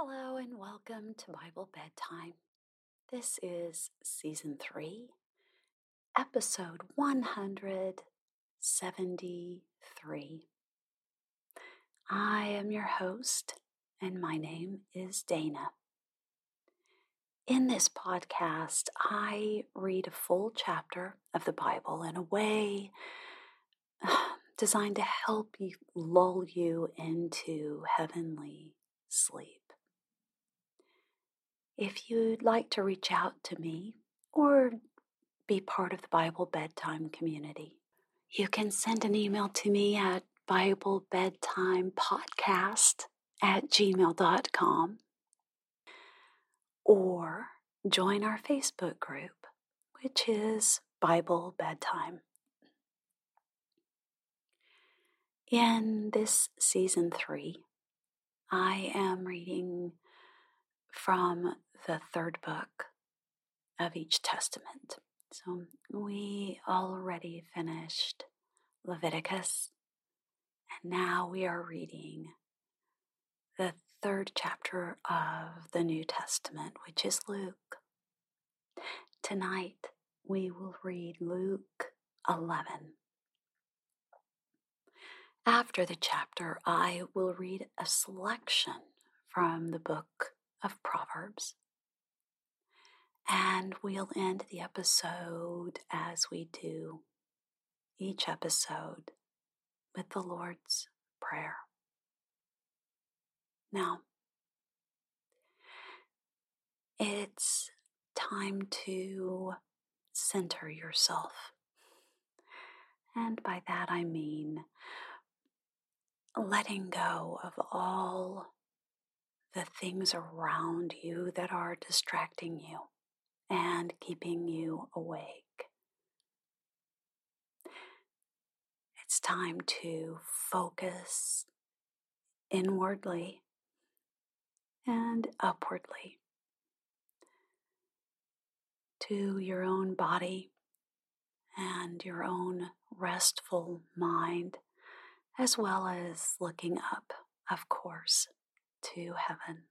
Hello and welcome to Bible Bedtime. This is season three, episode 173. I am your host, and my name is Dana. In this podcast, I read a full chapter of the Bible in a way designed to help you lull you into heavenly sleep. If you'd like to reach out to me or be part of the Bible bedtime community, you can send an email to me at BibleBedtimePodcast at gmail.com or join our Facebook group, which is Bible Bedtime. In this season three, I am reading from the third book of each testament. So we already finished Leviticus, and now we are reading the third chapter of the New Testament, which is Luke. Tonight we will read Luke 11. After the chapter, I will read a selection from the book of Proverbs. And we'll end the episode as we do each episode with the Lord's Prayer. Now, it's time to center yourself. And by that I mean letting go of all the things around you that are distracting you and keeping you awake. It's time to focus inwardly and upwardly to your own body and your own restful mind, as well as looking up, of course, to heaven.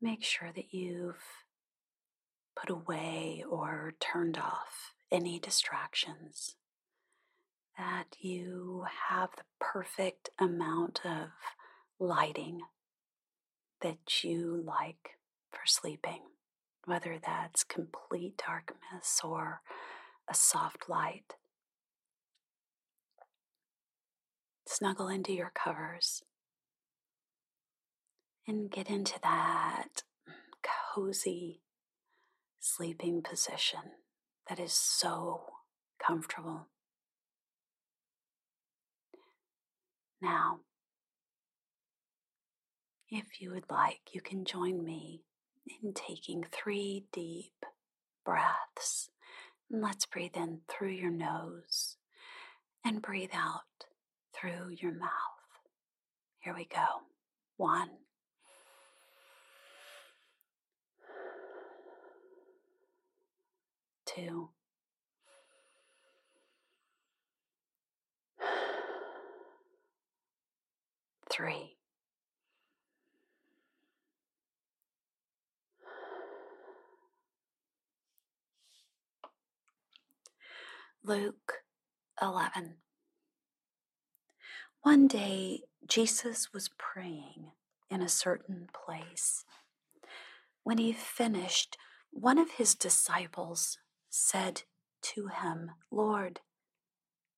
Make sure that you've put away or turned off any distractions, that you have the perfect amount of lighting that you like for sleeping, whether that's complete darkness or a soft light. Snuggle into your covers and get into that cozy sleeping position that is so comfortable. Now, if you would like, you can join me in taking three deep breaths. let's breathe in through your nose and breathe out through your mouth. Here we go. One. Two. Three. Luke 11. One day, Jesus was praying in a certain place. When he finished, one of his disciples said to him, Lord,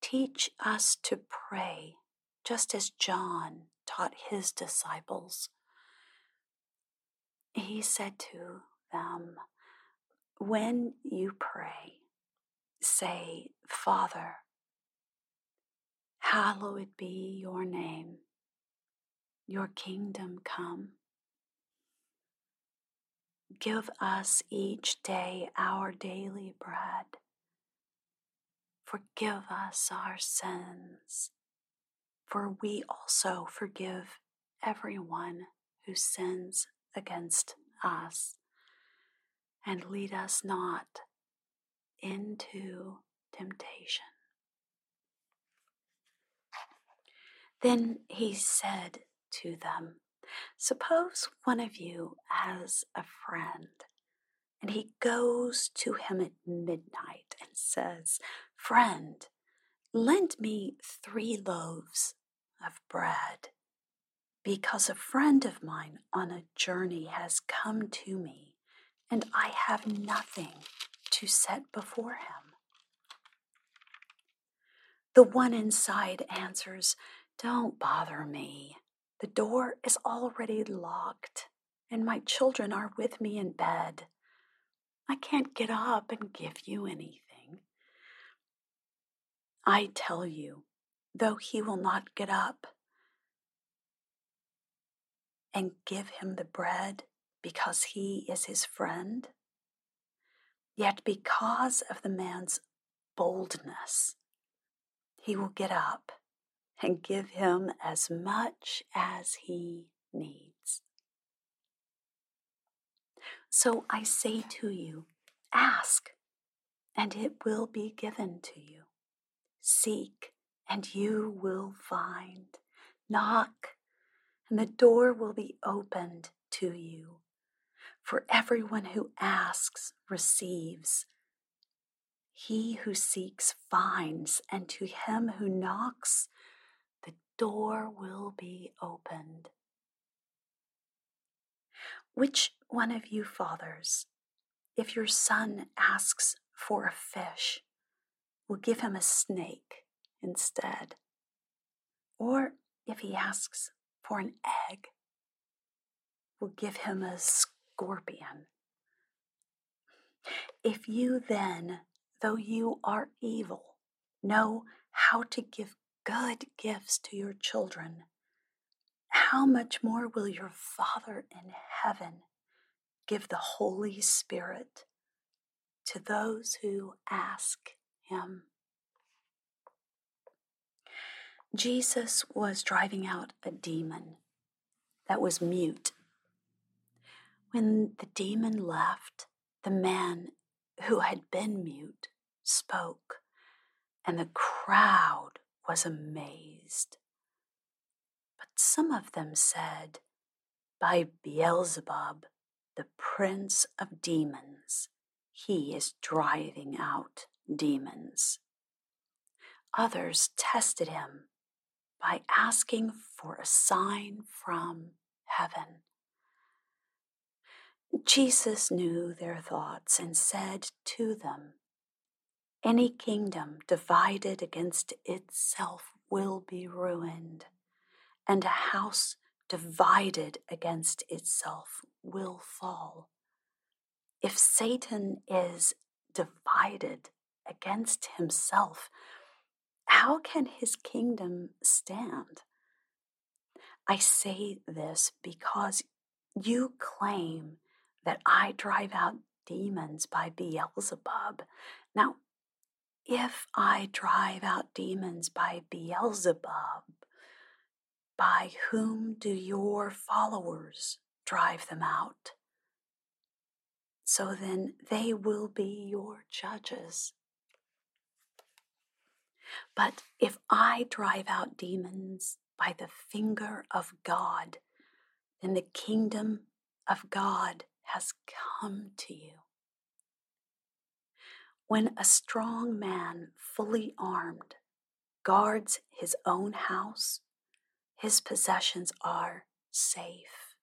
teach us to pray, just as John taught his disciples. He said to them, When you pray, say, Father, Hallowed be your name, your kingdom come. Give us each day our daily bread. Forgive us our sins, for we also forgive everyone who sins against us. And lead us not into temptation Then he said to them. Suppose one of you has a friend and he goes to him at midnight and says, Friend, lend me three loaves of bread because a friend of mine on a journey has come to me and I have nothing to set before him. The one inside answers, Don't bother me. The door is already locked, and my children are with me in bed. I can't get up and give you anything. I tell you, though he will not get up and give him the bread because he is his friend, yet because of the man's boldness, he will get up and give him as much as he needs. So I say to you, ask, and it will be given to you. Seek, and you will find. Knock, and the door will be opened to you. For everyone who asks receives, he who seeks finds, and to him who knocks, door will be opened. Which one of you fathers, if your son asks for a fish, will give him a snake instead? Or if he asks for an egg, will give him a scorpion? If you then though you are evil, know how to give good gifts to your children, how much more will your Father in heaven give the Holy Spirit to those who ask Him? Jesus was driving out a demon that was mute. When the demon left, the man who had been mute spoke, and the crowd was amazed. But some of them said, By Beelzebub, the prince of demons, he is driving out demons. Others tested him by asking for a sign from heaven. Jesus knew their thoughts and said to them, any kingdom divided against itself will be ruined, and a house divided against itself will fall. If Satan is divided against himself, how can his kingdom stand? I say this because you claim that I drive out demons by Beelzebub. Now, if I drive out demons by Beelzebub, by whom do your followers drive them out? So then they will be your judges. But if I drive out demons by the finger of God, then the kingdom of God has come to you. When a strong man, fully armed, guards his own house, his possessions are safe.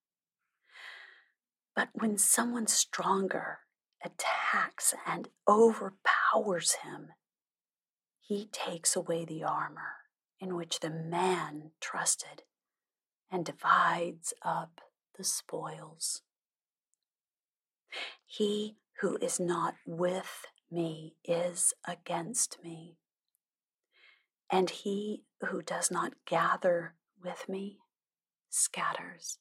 But when someone stronger attacks and overpowers him, he takes away the armor in which the man trusted and divides up the spoils. He who is not with me is against me. And he who does not gather with me scatters.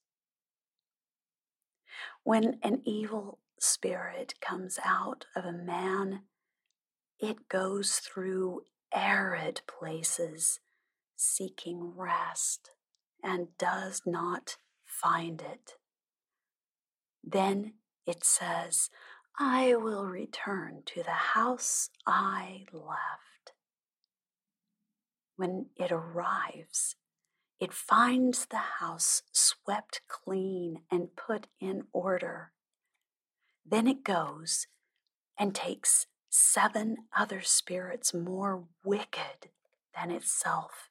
When an evil spirit comes out of a man, it goes through arid places seeking rest and does not find it. Then it says, I will return to the house I left. When it arrives, it finds the house swept clean and put in order. Then it goes and takes seven other spirits more wicked than itself,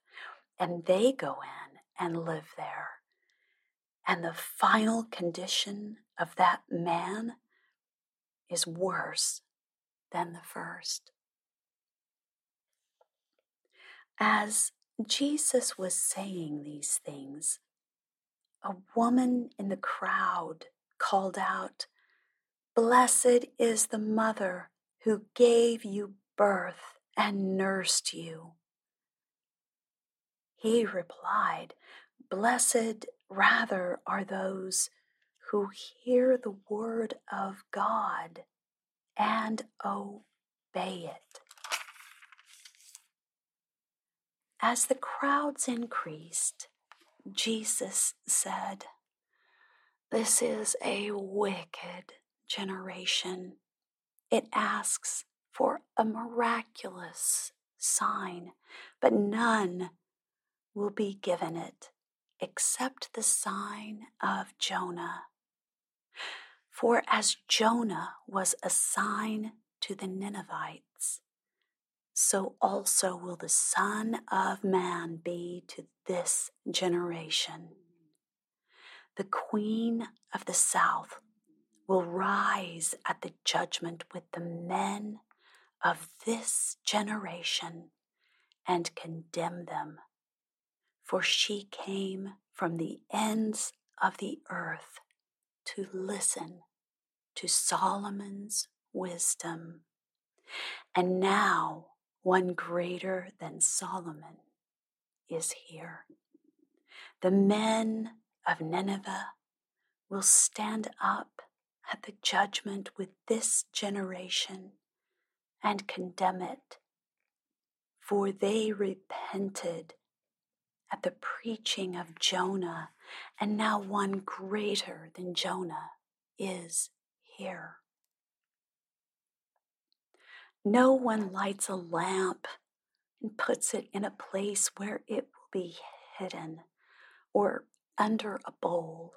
and they go in and live there. And the final condition of that man is worse than the first. As Jesus was saying these things, a woman in the crowd called out, Blessed is the mother who gave you birth and nursed you. He replied, Blessed rather are those who hear the word of God and obey it. As the crowds increased, Jesus said, This is a wicked generation. It asks for a miraculous sign, but none will be given it except the sign of Jonah. For as Jonah was a sign to the Ninevites, so also will the Son of Man be to this generation. The Queen of the South will rise at the judgment with the men of this generation and condemn them. For she came from the ends of the earth to listen to Solomon's wisdom. And now one greater than Solomon is here. The men of Nineveh will stand up at the judgment with this generation and condemn it, for they repented at the preaching of Jonah, and now one greater than Jonah is here. No one lights a lamp and puts it in a place where it will be hidden or under a bowl.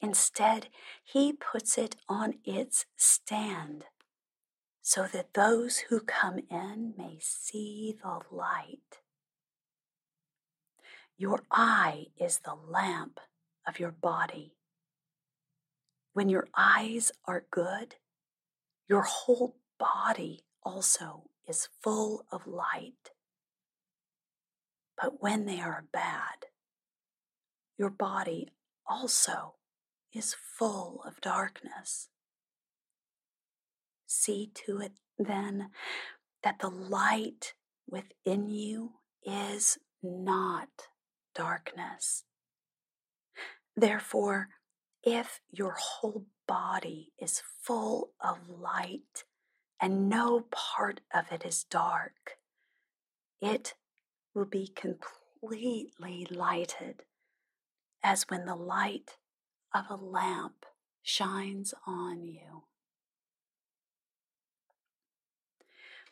Instead, he puts it on its stand so that those who come in may see the light. Your eye is the lamp of your body. When your eyes are good, your whole body also is full of light. But when they are bad, your body also is full of darkness. See to it then that the light within you is not darkness. Therefore, if your whole body is full of light and no part of it is dark, it will be completely lighted as when the light of a lamp shines on you.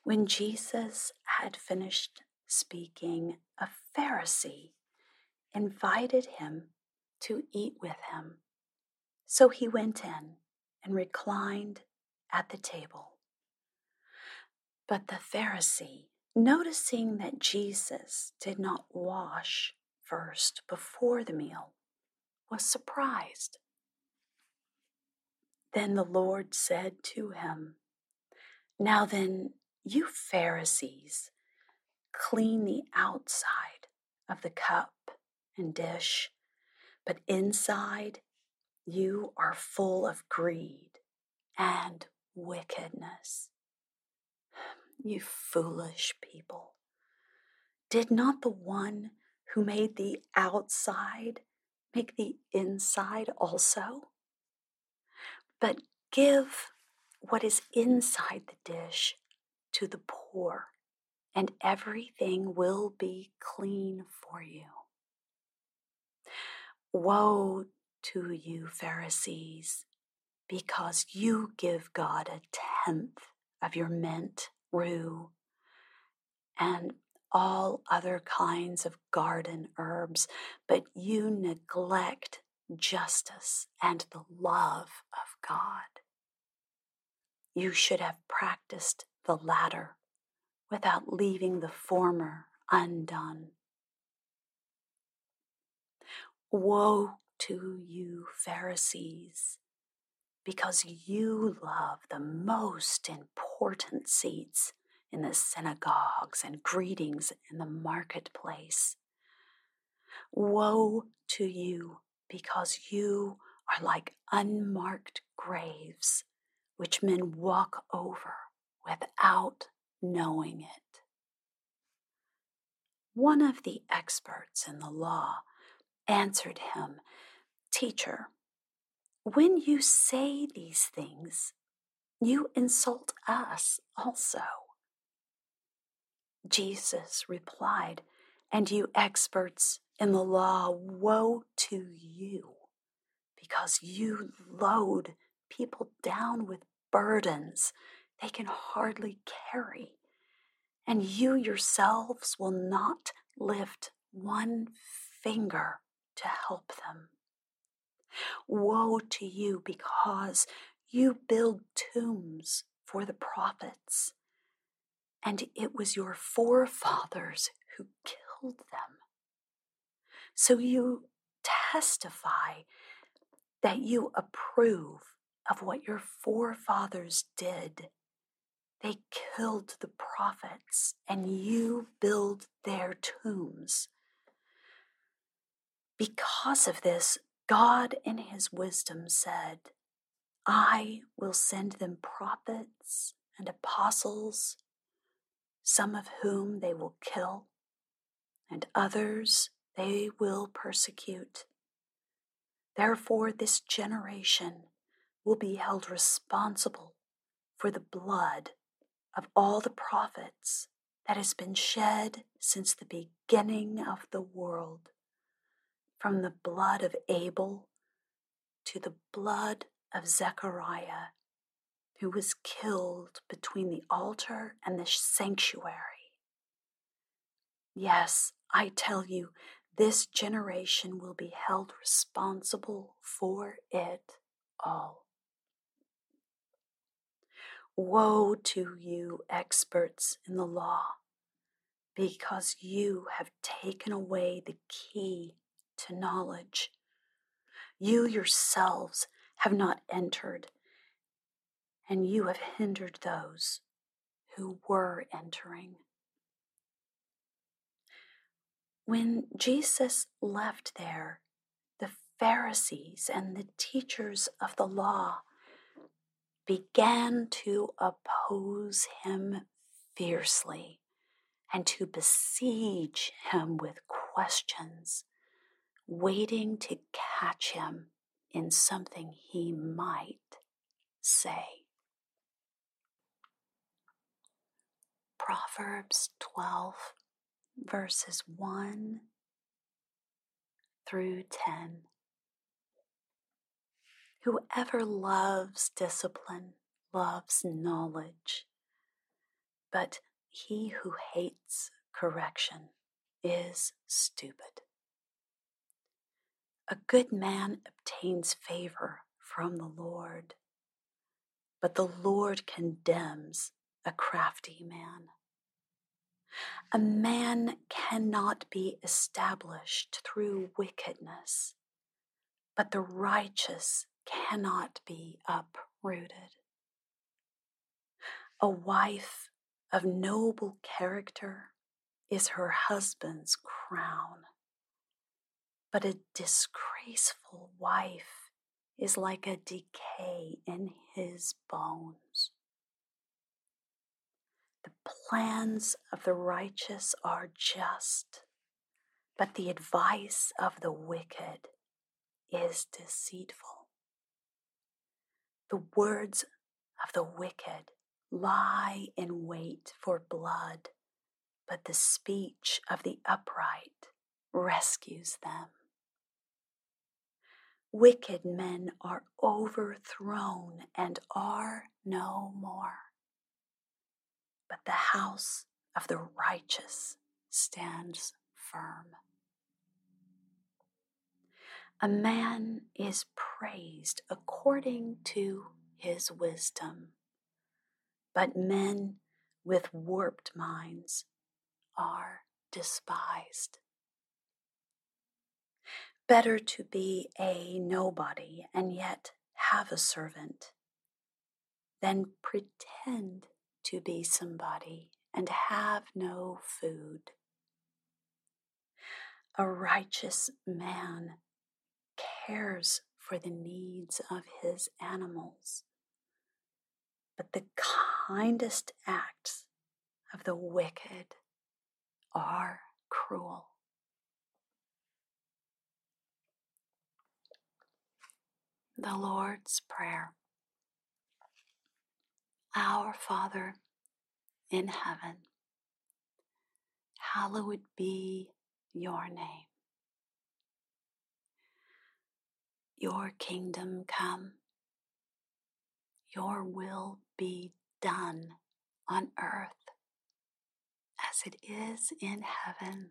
When Jesus had finished speaking, a Pharisee invited him to eat with him. So he went in and reclined at the table. But the Pharisee, noticing that Jesus did not wash first before the meal, was surprised. Then the Lord said to him, Now then, you Pharisees, clean the outside of the cup and dish, but inside you are full of greed and wickedness. You foolish people. Did not the one who made the outside make the inside also? But give what is inside the dish to the poor, and everything will be clean for you. Woe to you, Pharisees, because you give God a tenth of your mint, rue, and all other kinds of garden herbs, but you neglect justice and the love of God. You should have practiced the latter without leaving the former undone. Woe to you, Pharisees, because you love the most important seats in the synagogues and greetings in the marketplace. Woe to you, because you are like unmarked graves, which men walk over without knowing it. One of the experts in the law answered him, Teacher, when you say these things, you insult us also. Jesus replied, And you experts in the law, woe to you, because you load people down with burdens they can hardly carry, and you yourselves will not lift one finger to help them. Woe to you because you build tombs for the prophets, and it was your forefathers who killed them. So you testify that you approve of what your forefathers did. They killed the prophets, and you build their tombs. Because of this, God in his wisdom said, I will send them prophets and apostles, some of whom they will kill, and others they will persecute. Therefore, this generation will be held responsible for the blood of all the prophets that has been shed since the beginning of the world from the blood of Abel to the blood of Zechariah, who was killed between the altar and the sanctuary. Yes, I tell you, this generation will be held responsible for it all. Woe to you, experts in the law, because you have taken away the key to knowledge. You yourselves have not entered, and you have hindered those who were entering. When Jesus left there, the Pharisees and the teachers of the law began to oppose him fiercely and to besiege him with questions waiting to catch him in something he might say. Proverbs 12, verses 1 through 10. Whoever loves discipline loves knowledge, but he who hates correction is stupid. A good man obtains favor from the Lord, but the Lord condemns a crafty man. A man cannot be established through wickedness, but the righteous cannot be uprooted. A wife of noble character is her husband's crown but a disgraceful wife is like a decay in his bones. The plans of the righteous are just, but the advice of the wicked is deceitful. The words of the wicked lie in wait for blood, but the speech of the upright rescues them. Wicked men are overthrown and are no more. But the house of the righteous stands firm. A man is praised according to his wisdom, but men with warped minds are despised. Better to be a nobody and yet have a servant than pretend to be somebody and have no food. A righteous man cares for the needs of his animals, but the kindest acts of the wicked are cruel. The Lord's Prayer Our Father in heaven, hallowed be your name. Your kingdom come, your will be done on earth as it is in heaven.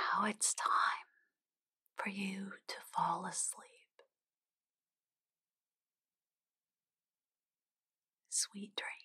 Now it's time for you to fall asleep. Sweet dreams.